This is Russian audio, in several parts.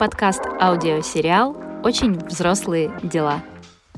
подкаст аудиосериал «Очень взрослые дела».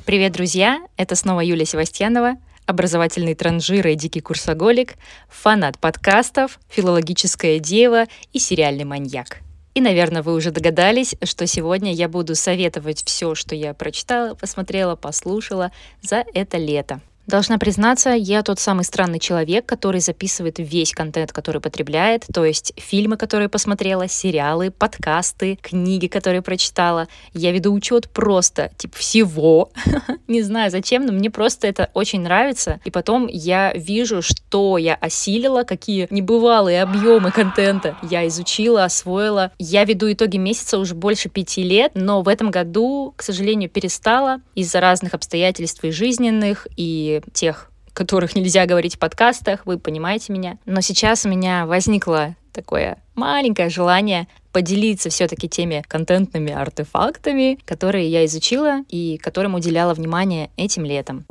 Привет, друзья! Это снова Юлия Севастьянова, образовательный транжир и дикий курсоголик, фанат подкастов, филологическая дева и сериальный маньяк. И, наверное, вы уже догадались, что сегодня я буду советовать все, что я прочитала, посмотрела, послушала за это лето. Должна признаться, я тот самый странный человек, который записывает весь контент, который потребляет, то есть фильмы, которые посмотрела, сериалы, подкасты, книги, которые прочитала. Я веду учет просто, типа, всего. Не знаю зачем, но мне просто это очень нравится. И потом я вижу, что я осилила, какие небывалые объемы контента я изучила, освоила. Я веду итоги месяца уже больше пяти лет, но в этом году, к сожалению, перестала из-за разных обстоятельств и жизненных, и тех, которых нельзя говорить в подкастах, вы понимаете меня. Но сейчас у меня возникло такое маленькое желание поделиться все-таки теми контентными артефактами, которые я изучила и которым уделяла внимание этим летом.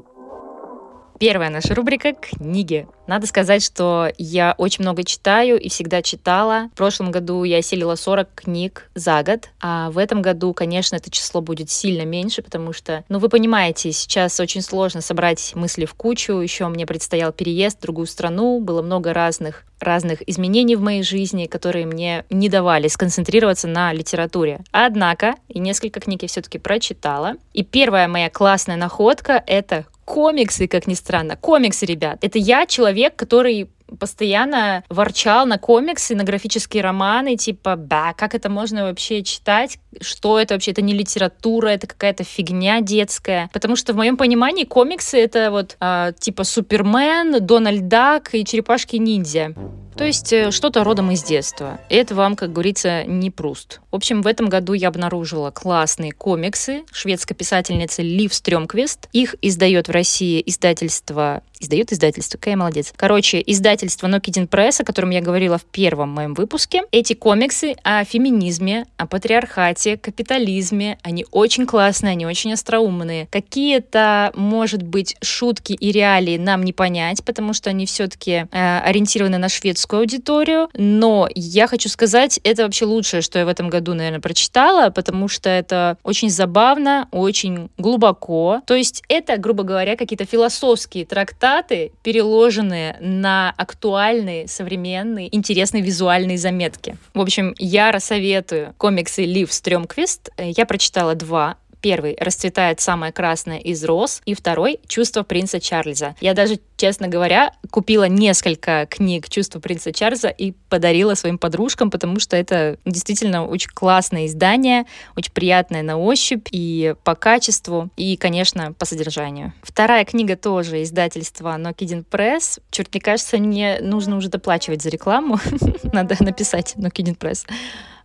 Первая наша рубрика — книги. Надо сказать, что я очень много читаю и всегда читала. В прошлом году я осилила 40 книг за год, а в этом году, конечно, это число будет сильно меньше, потому что, ну, вы понимаете, сейчас очень сложно собрать мысли в кучу. Еще мне предстоял переезд в другую страну, было много разных разных изменений в моей жизни, которые мне не давали сконцентрироваться на литературе. Однако, и несколько книг я все-таки прочитала. И первая моя классная находка — это комиксы, как ни странно. Комиксы, ребят. Это я человек, который постоянно ворчал на комиксы, на графические романы, типа, да, как это можно вообще читать, что это вообще, это не литература, это какая-то фигня детская. Потому что в моем понимании комиксы это вот э, типа Супермен, Дональд Дак и Черепашки-ниндзя. То есть э, что-то родом из детства. Это вам, как говорится, не пруст. В общем, в этом году я обнаружила классные комиксы шведской писательницы Лив Стрёмквист. Их издает в России издательство издает издательство, какая молодец. Короче, издательство Нокидин Пресс, о котором я говорила в первом моем выпуске. Эти комиксы о феминизме, о патриархате, капитализме, они очень классные, они очень остроумные. Какие-то, может быть, шутки и реалии нам не понять, потому что они все-таки э, ориентированы на шведскую аудиторию, но я хочу сказать, это вообще лучшее, что я в этом году, наверное, прочитала, потому что это очень забавно, очень глубоко. То есть это, грубо говоря, какие-то философские трактаты, цитаты, переложенные на актуальные, современные, интересные визуальные заметки. В общем, я рассоветую комиксы Лив Стрёмквист. Я прочитала два Первый «Расцветает самое красное из роз», и второй «Чувство принца Чарльза». Я даже, честно говоря, купила несколько книг «Чувство принца Чарльза» и подарила своим подружкам, потому что это действительно очень классное издание, очень приятное на ощупь и по качеству, и, конечно, по содержанию. Вторая книга тоже издательства Нокидин Пресс. Черт, мне кажется, мне нужно уже доплачивать за рекламу. Надо написать Нокидин Пресс.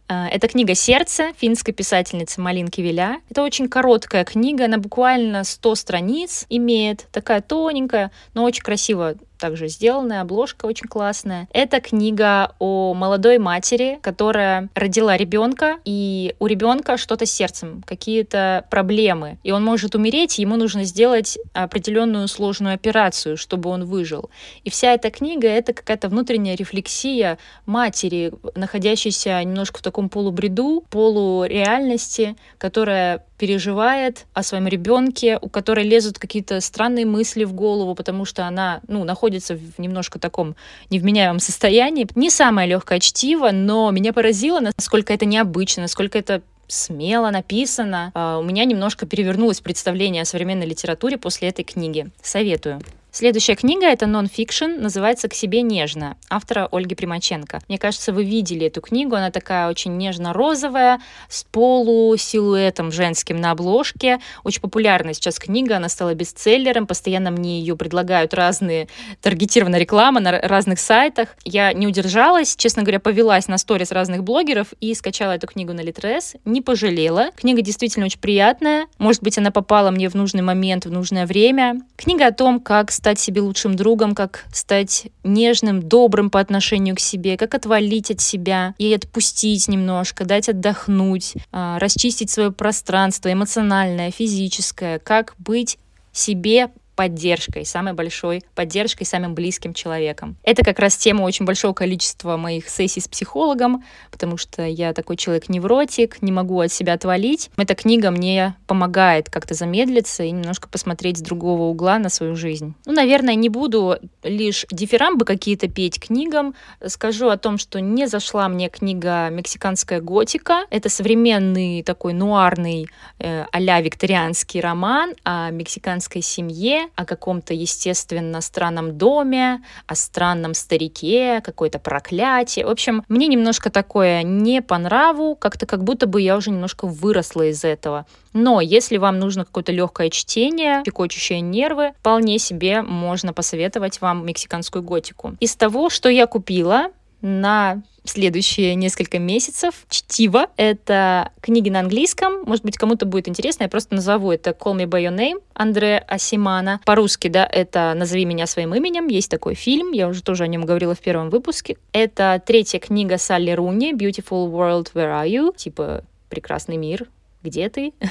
А, это книга «Сердце» финской писательницы Малинки Виля. Это очень короткая книга, она буквально 100 страниц имеет, такая тоненькая, но очень красиво также сделанная, обложка очень классная. Это книга о молодой матери, которая родила ребенка, и у ребенка что-то с сердцем, какие-то проблемы, и он может умереть, ему нужно сделать определенную сложную операцию, чтобы он выжил. И вся эта книга — это какая-то внутренняя рефлексия матери, находящейся немножко в таком полубреду, полуреальности, которая переживает о своем ребенке, у которой лезут какие-то странные мысли в голову, потому что она, ну, находится в немножко таком невменяемом состоянии. Не самое легкое чтиво, но меня поразило, насколько это необычно, насколько это смело написано. Uh, у меня немножко перевернулось представление о современной литературе после этой книги. Советую. Следующая книга — это нон-фикшн, называется «К себе нежно», автора Ольги Примаченко. Мне кажется, вы видели эту книгу, она такая очень нежно-розовая, с полусилуэтом женским на обложке. Очень популярная сейчас книга, она стала бестселлером, постоянно мне ее предлагают разные, таргетированная реклама на разных сайтах. Я не удержалась, честно говоря, повелась на сторис разных блогеров и скачала эту книгу на Литрес, не пожалела. Книга действительно очень приятная, может быть, она попала мне в нужный момент, в нужное время. Книга о том, как стать себе лучшим другом, как стать нежным, добрым по отношению к себе, как отвалить от себя и отпустить немножко, дать отдохнуть, а, расчистить свое пространство эмоциональное, физическое, как быть себе поддержкой, самой большой поддержкой, самым близким человеком. Это как раз тема очень большого количества моих сессий с психологом, потому что я такой человек-невротик, не могу от себя отвалить. Эта книга мне помогает как-то замедлиться и немножко посмотреть с другого угла на свою жизнь. Ну, наверное, не буду лишь дифирамбы какие-то петь книгам. Скажу о том, что не зашла мне книга «Мексиканская готика». Это современный такой нуарный э, а викторианский роман о мексиканской семье, о каком-то, естественно, странном доме, о странном старике, какое-то проклятие. В общем, мне немножко такое не по нраву, как-то как будто бы я уже немножко выросла из этого. Но если вам нужно какое-то легкое чтение, пекочущие нервы, вполне себе можно посоветовать вам мексиканскую готику. Из того, что я купила, на следующие несколько месяцев. Чтиво — это книги на английском. Может быть, кому-то будет интересно, я просто назову это «Call me by your name» Андре Асимана. По-русски, да, это «Назови меня своим именем». Есть такой фильм, я уже тоже о нем говорила в первом выпуске. Это третья книга Салли Руни «Beautiful World, Where Are You?» Типа «Прекрасный мир, где ты?».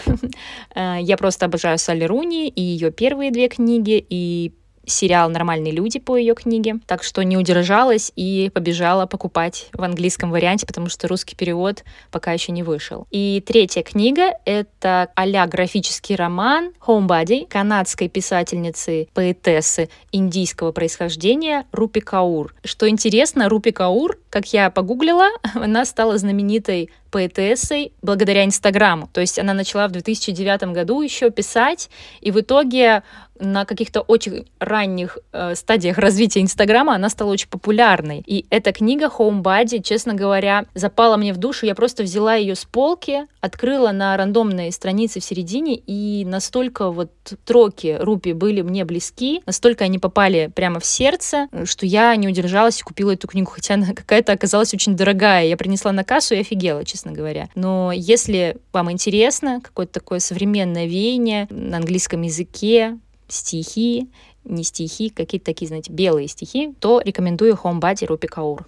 Э, я просто обожаю Салли Руни и ее первые две книги, и сериал «Нормальные люди» по ее книге. Так что не удержалась и побежала покупать в английском варианте, потому что русский перевод пока еще не вышел. И третья книга — это а графический роман «Homebody» канадской писательницы, поэтессы индийского происхождения Рупи Каур. Что интересно, Рупи Каур, как я погуглила, она стала знаменитой поэтессой благодаря Инстаграму. То есть она начала в 2009 году еще писать, и в итоге на каких-то очень ранних э, стадиях развития Инстаграма она стала очень популярной. И эта книга Homebody, честно говоря, запала мне в душу. Я просто взяла ее с полки, открыла на рандомной странице в середине, и настолько вот троки Рупи были мне близки, настолько они попали прямо в сердце, что я не удержалась и купила эту книгу, хотя она какая-то оказалась очень дорогая. Я принесла на кассу и офигела, честно говоря. Но если вам интересно какое-то такое современное веяние на английском языке, стихи, не стихи, какие-то такие, знаете, белые стихи, то рекомендую Homebody Рупи Каур.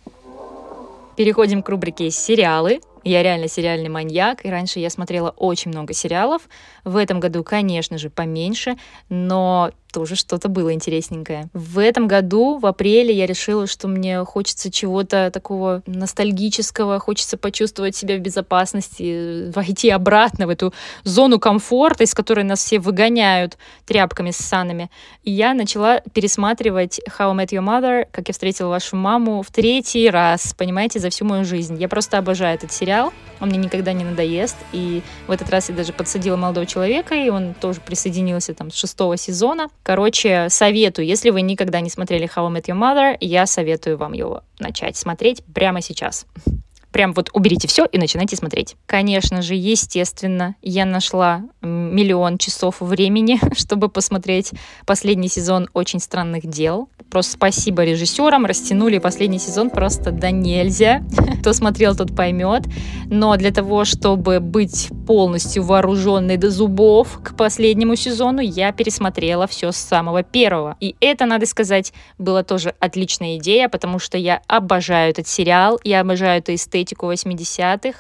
Переходим к рубрике «Сериалы». Я реально сериальный маньяк, и раньше я смотрела очень много сериалов. В этом году, конечно же, поменьше, но тоже что-то было интересненькое. В этом году, в апреле, я решила, что мне хочется чего-то такого ностальгического, хочется почувствовать себя в безопасности, войти обратно в эту зону комфорта, из которой нас все выгоняют тряпками с санами. И я начала пересматривать How I Met Your Mother, как я встретила вашу маму, в третий раз, понимаете, за всю мою жизнь. Я просто обожаю этот сериал, он мне никогда не надоест, и в этот раз я даже подсадила молодого человека, и он тоже присоединился там с шестого сезона. Короче, советую, если вы никогда не смотрели How I Met Your Mother, я советую вам его начать смотреть прямо сейчас. Прям вот уберите все и начинайте смотреть. Конечно же, естественно, я нашла миллион часов времени, чтобы посмотреть последний сезон «Очень странных дел». Просто спасибо режиссерам, растянули последний сезон просто до нельзя. Кто смотрел, тот поймет. Но для того, чтобы быть полностью вооруженной до зубов к последнему сезону, я пересмотрела все с самого первого. И это, надо сказать, была тоже отличная идея, потому что я обожаю этот сериал, я обожаю эту эстетику 80-х.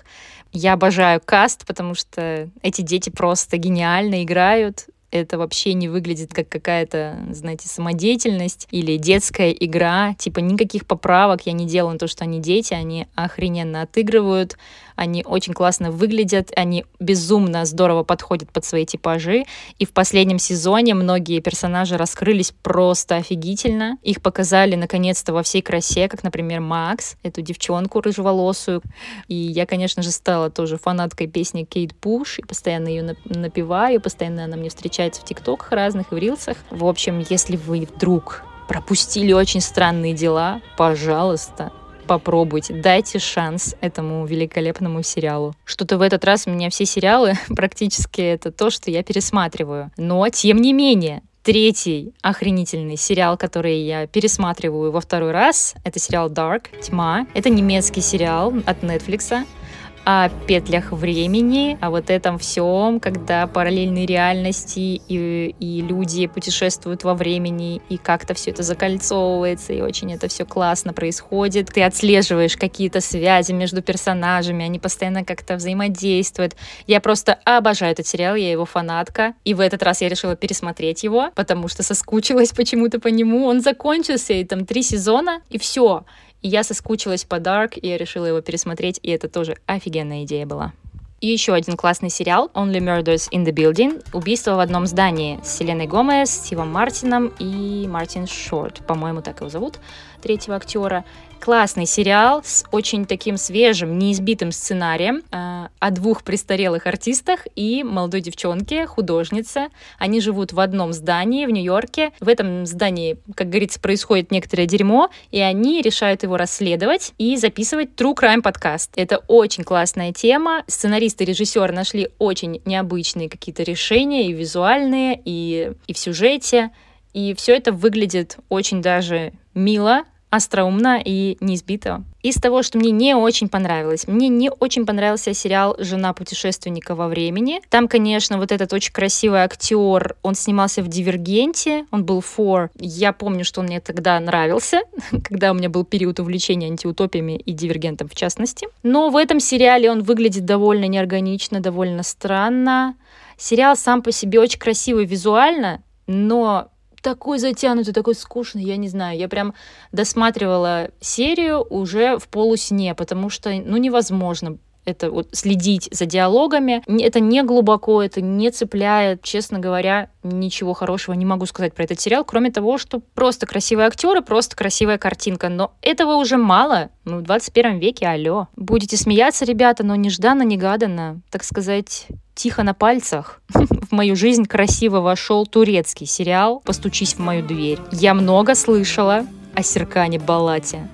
Я обожаю каст, потому что эти дети просто гениально играют это вообще не выглядит как какая-то, знаете, самодеятельность или детская игра. Типа никаких поправок я не делаю на то, что они дети, они охрененно отыгрывают, они очень классно выглядят, они безумно здорово подходят под свои типажи. И в последнем сезоне многие персонажи раскрылись просто офигительно. Их показали наконец-то во всей красе, как, например, Макс, эту девчонку рыжеволосую. И я, конечно же, стала тоже фанаткой песни Кейт Пуш, и постоянно ее напеваю, постоянно она мне встречается в тиктоках разных и в рилсах. В общем, если вы вдруг пропустили очень странные дела, пожалуйста, попробуйте, дайте шанс этому великолепному сериалу. Что-то в этот раз у меня все сериалы практически это то, что я пересматриваю. Но, тем не менее, третий охренительный сериал, который я пересматриваю во второй раз, это сериал Dark, Тьма. Это немецкий сериал от Netflix. О петлях времени, о вот этом всем, когда параллельные реальности и, и люди путешествуют во времени, и как-то все это закольцовывается, и очень это все классно происходит. Ты отслеживаешь какие-то связи между персонажами, они постоянно как-то взаимодействуют. Я просто обожаю этот сериал, я его фанатка, и в этот раз я решила пересмотреть его, потому что соскучилась почему-то по нему. Он закончился, и там три сезона, и все. Я соскучилась по Dark, и я решила его пересмотреть, и это тоже офигенная идея была. И еще один классный сериал Only Murders in the Building. Убийство в одном здании с Селеной Гомес, Стивом Мартином и Мартин Шорт, по-моему, так его зовут, третьего актера. Классный сериал с очень таким свежим, неизбитым сценарием э, о двух престарелых артистах и молодой девчонке, художнице. Они живут в одном здании в Нью-Йорке. В этом здании, как говорится, происходит некоторое дерьмо, и они решают его расследовать и записывать True Crime подкаст. Это очень классная тема. Сценаристы и режиссер нашли очень необычные какие-то решения и визуальные, и, и в сюжете. И все это выглядит очень даже мило, остроумно и неизбито. Из того, что мне не очень понравилось, мне не очень понравился сериал «Жена путешественника во времени». Там, конечно, вот этот очень красивый актер, он снимался в «Дивергенте», он был фор. Я помню, что он мне тогда нравился, когда у меня был период увлечения антиутопиями и «Дивергентом» в частности. Но в этом сериале он выглядит довольно неорганично, довольно странно. Сериал сам по себе очень красивый визуально, но такой затянутый, такой скучный, я не знаю. Я прям досматривала серию уже в полусне, потому что, ну, невозможно это вот следить за диалогами. Это не глубоко, это не цепляет. Честно говоря, ничего хорошего не могу сказать про этот сериал, кроме того, что просто красивые актеры, просто красивая картинка. Но этого уже мало. Мы в 21 веке, алло. Будете смеяться, ребята, но нежданно-негаданно, так сказать, тихо на пальцах в мою жизнь красиво вошел турецкий сериал «Постучись в мою дверь». Я много слышала о Серкане Балате.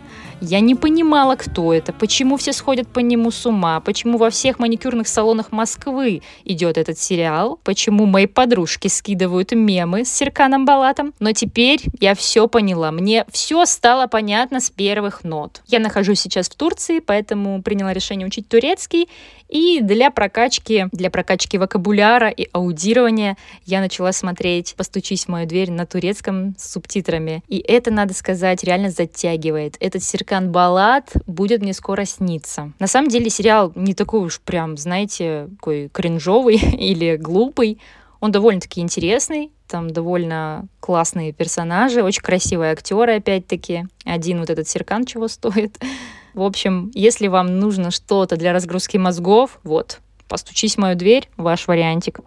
Я не понимала, кто это, почему все сходят по нему с ума, почему во всех маникюрных салонах Москвы идет этот сериал, почему мои подружки скидывают мемы с Серканом Балатом. Но теперь я все поняла. Мне все стало понятно с первых нот. Я нахожусь сейчас в Турции, поэтому приняла решение учить турецкий. И для прокачки, для прокачки вокабуляра и аудирования я начала смотреть «Постучись в мою дверь» на турецком с субтитрами. И это, надо сказать, реально затягивает. Этот Серкан Балат будет мне скоро сниться. На самом деле сериал не такой уж прям, знаете, такой кринжовый или глупый. Он довольно-таки интересный, там довольно классные персонажи, очень красивые актеры, опять-таки. Один вот этот Серкан чего стоит. В общем, если вам нужно что-то для разгрузки мозгов, вот, постучись в мою дверь, ваш вариантик.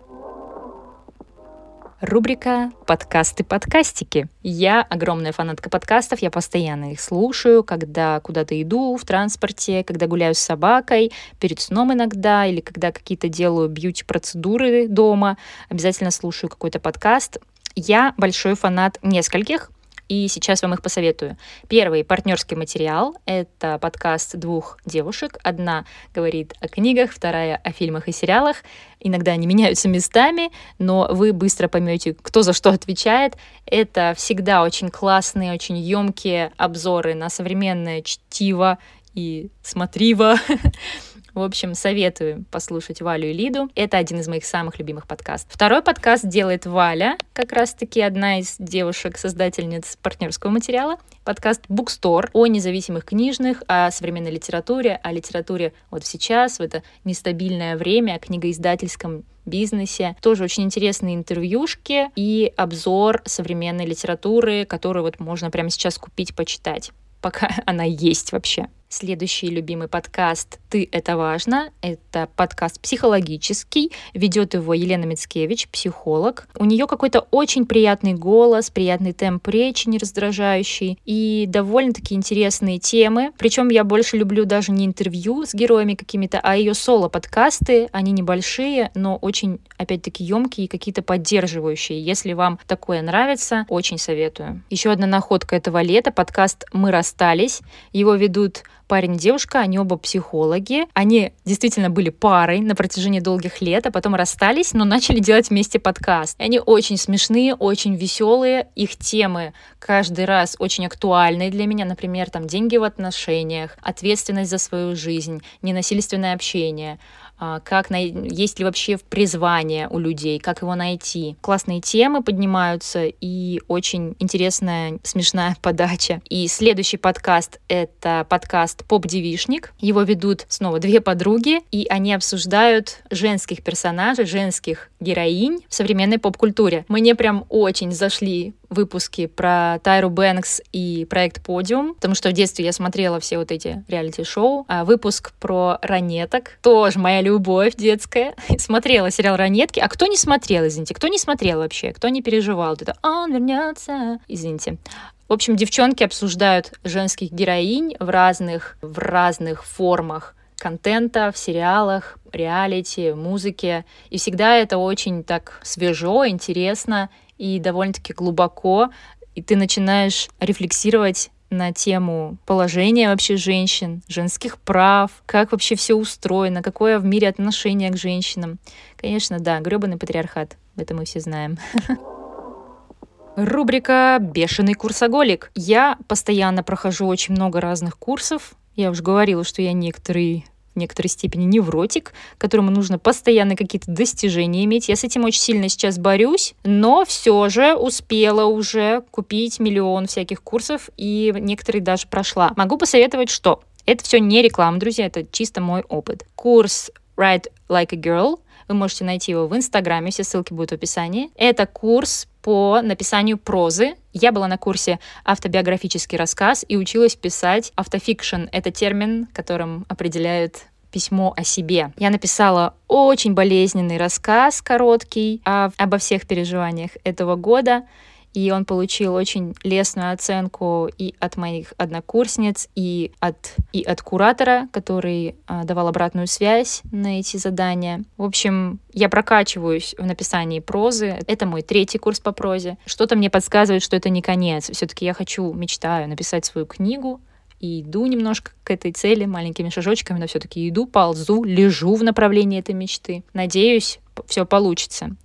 Рубрика «Подкасты-подкастики». Я огромная фанатка подкастов, я постоянно их слушаю, когда куда-то иду в транспорте, когда гуляю с собакой, перед сном иногда, или когда какие-то делаю бьюти-процедуры дома, обязательно слушаю какой-то подкаст. Я большой фанат нескольких, и сейчас вам их посоветую. Первый партнерский материал — это подкаст двух девушек. Одна говорит о книгах, вторая о фильмах и сериалах. Иногда они меняются местами, но вы быстро поймете, кто за что отвечает. Это всегда очень классные, очень емкие обзоры на современное чтиво и смотриво В общем, советую послушать Валю и Лиду. Это один из моих самых любимых подкастов. Второй подкаст делает Валя, как раз-таки одна из девушек-создательниц партнерского материала. Подкаст Bookstore о независимых книжных, о современной литературе, о литературе вот сейчас, в это нестабильное время, о книгоиздательском бизнесе. Тоже очень интересные интервьюшки и обзор современной литературы, которую вот можно прямо сейчас купить, почитать пока она есть вообще. Следующий любимый подкаст «Ты — это важно». Это подкаст психологический. Ведет его Елена Мицкевич, психолог. У нее какой-то очень приятный голос, приятный темп речи, не раздражающий. И довольно-таки интересные темы. Причем я больше люблю даже не интервью с героями какими-то, а ее соло-подкасты. Они небольшие, но очень, опять-таки, емкие и какие-то поддерживающие. Если вам такое нравится, очень советую. Еще одна находка этого лета — подкаст «Мы расстались». Его ведут парень и девушка, они оба психологи. Они действительно были парой на протяжении долгих лет, а потом расстались, но начали делать вместе подкаст. Они очень смешные, очень веселые. Их темы каждый раз очень актуальные для меня. Например, там деньги в отношениях, ответственность за свою жизнь, ненасильственное общение как най... есть ли вообще призвание у людей, как его найти. Классные темы поднимаются и очень интересная, смешная подача. И следующий подкаст — это подкаст «Поп-девишник». Его ведут снова две подруги, и они обсуждают женских персонажей, женских героинь в современной поп-культуре. Мне прям очень зашли выпуски про Тайру Бэнкс и проект Подиум, потому что в детстве я смотрела все вот эти реалити-шоу. А выпуск про ранеток, тоже моя любовь детская. смотрела сериал «Ранетки». А кто не смотрел, извините? Кто не смотрел вообще? Кто не переживал? Это «Он вернется». Извините. В общем, девчонки обсуждают женских героинь в разных, в разных формах контента в сериалах, реалити, музыке. И всегда это очень так свежо, интересно и довольно-таки глубоко. И ты начинаешь рефлексировать на тему положения вообще женщин, женских прав, как вообще все устроено, какое в мире отношение к женщинам. Конечно, да, гребаный патриархат, это мы все знаем. Рубрика «Бешеный курсоголик». Я постоянно прохожу очень много разных курсов. Я уже говорила, что я некоторые в некоторой степени невротик, которому нужно постоянно какие-то достижения иметь. Я с этим очень сильно сейчас борюсь, но все же успела уже купить миллион всяких курсов и некоторые даже прошла. Могу посоветовать, что это все не реклама, друзья, это чисто мой опыт. Курс Write Like a Girl вы можете найти его в Инстаграме, все ссылки будут в описании. Это курс по написанию прозы. Я была на курсе автобиографический рассказ и училась писать автофикшн. Это термин, которым определяют письмо о себе. Я написала очень болезненный рассказ короткий о, обо всех переживаниях этого года и он получил очень лестную оценку и от моих однокурсниц, и от, и от куратора, который а, давал обратную связь на эти задания. В общем, я прокачиваюсь в написании прозы. Это мой третий курс по прозе. Что-то мне подсказывает, что это не конец. Все-таки я хочу, мечтаю написать свою книгу, и иду немножко к этой цели маленькими шажочками, но все-таки иду, ползу, лежу в направлении этой мечты. Надеюсь, все получится.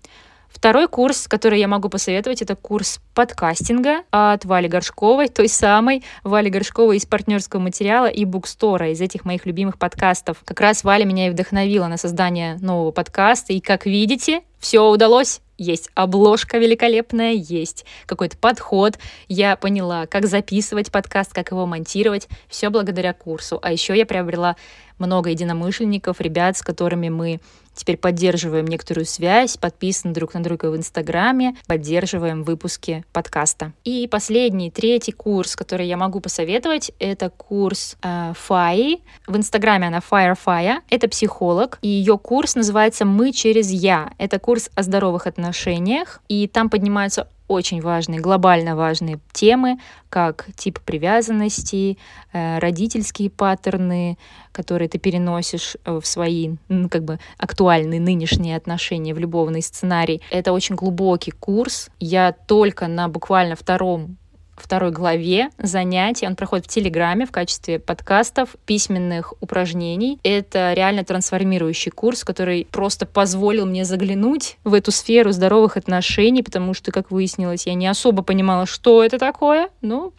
Второй курс, который я могу посоветовать, это курс подкастинга от Вали Горшковой, той самой Вали Горшковой из партнерского материала и букстора, из этих моих любимых подкастов. Как раз Валя меня и вдохновила на создание нового подкаста, и, как видите, все удалось есть обложка великолепная, есть какой-то подход. Я поняла, как записывать подкаст, как его монтировать. Все благодаря курсу. А еще я приобрела много единомышленников, ребят, с которыми мы теперь поддерживаем некоторую связь, подписаны друг на друга в Инстаграме, поддерживаем выпуски подкаста. И последний, третий курс, который я могу посоветовать, это курс э, Фаи. В Инстаграме она Firefire. Это психолог, и ее курс называется «Мы через я». Это курс о здоровых отношениях, и там поднимаются очень важные, глобально важные темы, как тип привязанности, э, родительские паттерны, которые ты переносишь э, в свои как бы актуальные нынешние отношения в любовный сценарий. Это очень глубокий курс. Я только на буквально втором второй главе занятий. Он проходит в Телеграме в качестве подкастов, письменных упражнений. Это реально трансформирующий курс, который просто позволил мне заглянуть в эту сферу здоровых отношений, потому что, как выяснилось, я не особо понимала, что это такое. Ну,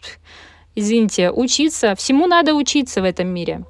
извините, учиться, всему надо учиться в этом мире.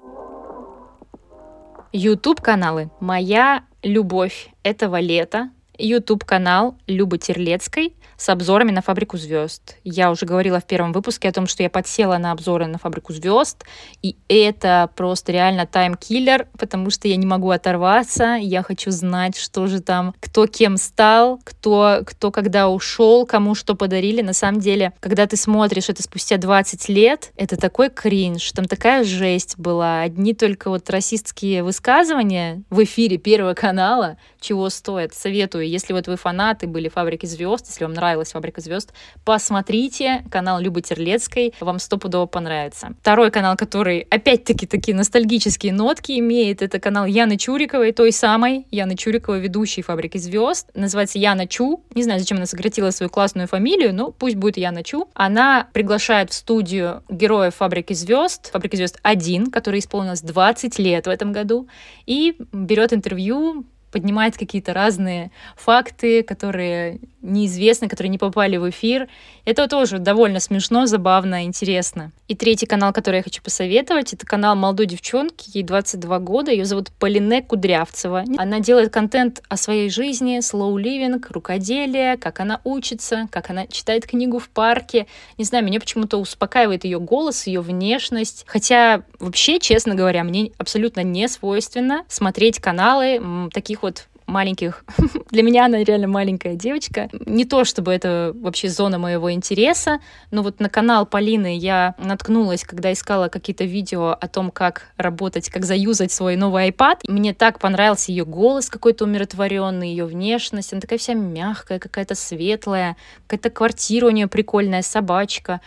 YouTube-каналы. Моя любовь этого лета. YouTube-канал Любы Терлецкой с обзорами на «Фабрику звезд». Я уже говорила в первом выпуске о том, что я подсела на обзоры на «Фабрику звезд», и это просто реально таймкиллер, потому что я не могу оторваться, я хочу знать, что же там, кто кем стал, кто, кто когда ушел, кому что подарили. На самом деле, когда ты смотришь это спустя 20 лет, это такой кринж, там такая жесть была. Одни только вот расистские высказывания в эфире Первого канала, чего стоят. Советую советую. Если вот вы фанаты были «Фабрики звезд», если вам нравилась «Фабрика звезд», посмотрите канал Любы Терлецкой, вам стопудово понравится. Второй канал, который опять-таки такие ностальгические нотки имеет, это канал Яны Чуриковой, той самой Яны Чуриковой, ведущей «Фабрики звезд». Называется Яна Чу. Не знаю, зачем она сократила свою классную фамилию, но пусть будет Яна Чу. Она приглашает в студию героев «Фабрики звезд», «Фабрики звезд 1», который исполнилось 20 лет в этом году, и берет интервью поднимает какие-то разные факты, которые неизвестны, которые не попали в эфир. Это тоже довольно смешно, забавно, интересно. И третий канал, который я хочу посоветовать, это канал молодой девчонки, ей 22 года, ее зовут Полине Кудрявцева. Она делает контент о своей жизни, slow living, рукоделие, как она учится, как она читает книгу в парке. Не знаю, меня почему-то успокаивает ее голос, ее внешность. Хотя вообще, честно говоря, мне абсолютно не свойственно смотреть каналы таких вот маленьких. Для меня она реально маленькая девочка. Не то, чтобы это вообще зона моего интереса, но вот на канал Полины я наткнулась, когда искала какие-то видео о том, как работать, как заюзать свой новый iPad. Мне так понравился ее голос какой-то умиротворенный, ее внешность. Она такая вся мягкая, какая-то светлая, какая-то квартира у нее прикольная, собачка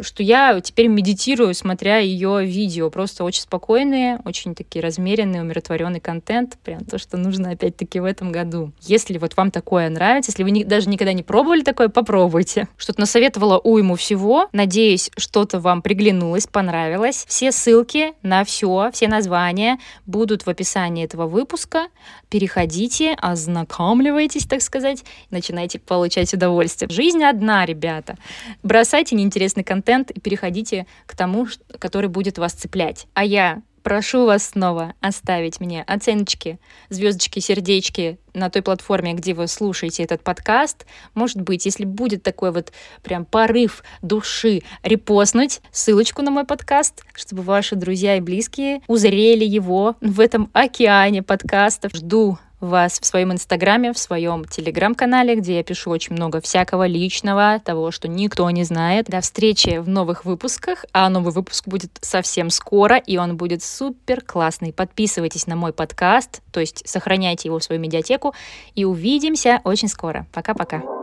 что я теперь медитирую, смотря ее видео. Просто очень спокойные, очень такие размеренные, умиротворенный контент. Прям то, что нужно опять-таки в этом году. Если вот вам такое нравится, если вы не, даже никогда не пробовали такое, попробуйте. Что-то насоветовала уйму всего. Надеюсь, что-то вам приглянулось, понравилось. Все ссылки на все, все названия будут в описании этого выпуска. Переходите, ознакомливайтесь, так сказать, начинайте получать удовольствие. Жизнь одна, ребята. Бросайте неинтересный контент и переходите к тому, который будет вас цеплять. А я прошу вас снова оставить мне оценочки, звездочки, сердечки на той платформе, где вы слушаете этот подкаст. Может быть, если будет такой вот прям порыв души, репостнуть ссылочку на мой подкаст, чтобы ваши друзья и близкие узрели его в этом океане подкастов. Жду вас в своем инстаграме, в своем телеграм-канале, где я пишу очень много всякого личного, того, что никто не знает. До встречи в новых выпусках, а новый выпуск будет совсем скоро, и он будет супер классный. Подписывайтесь на мой подкаст, то есть сохраняйте его в свою медиатеку, и увидимся очень скоро. Пока-пока.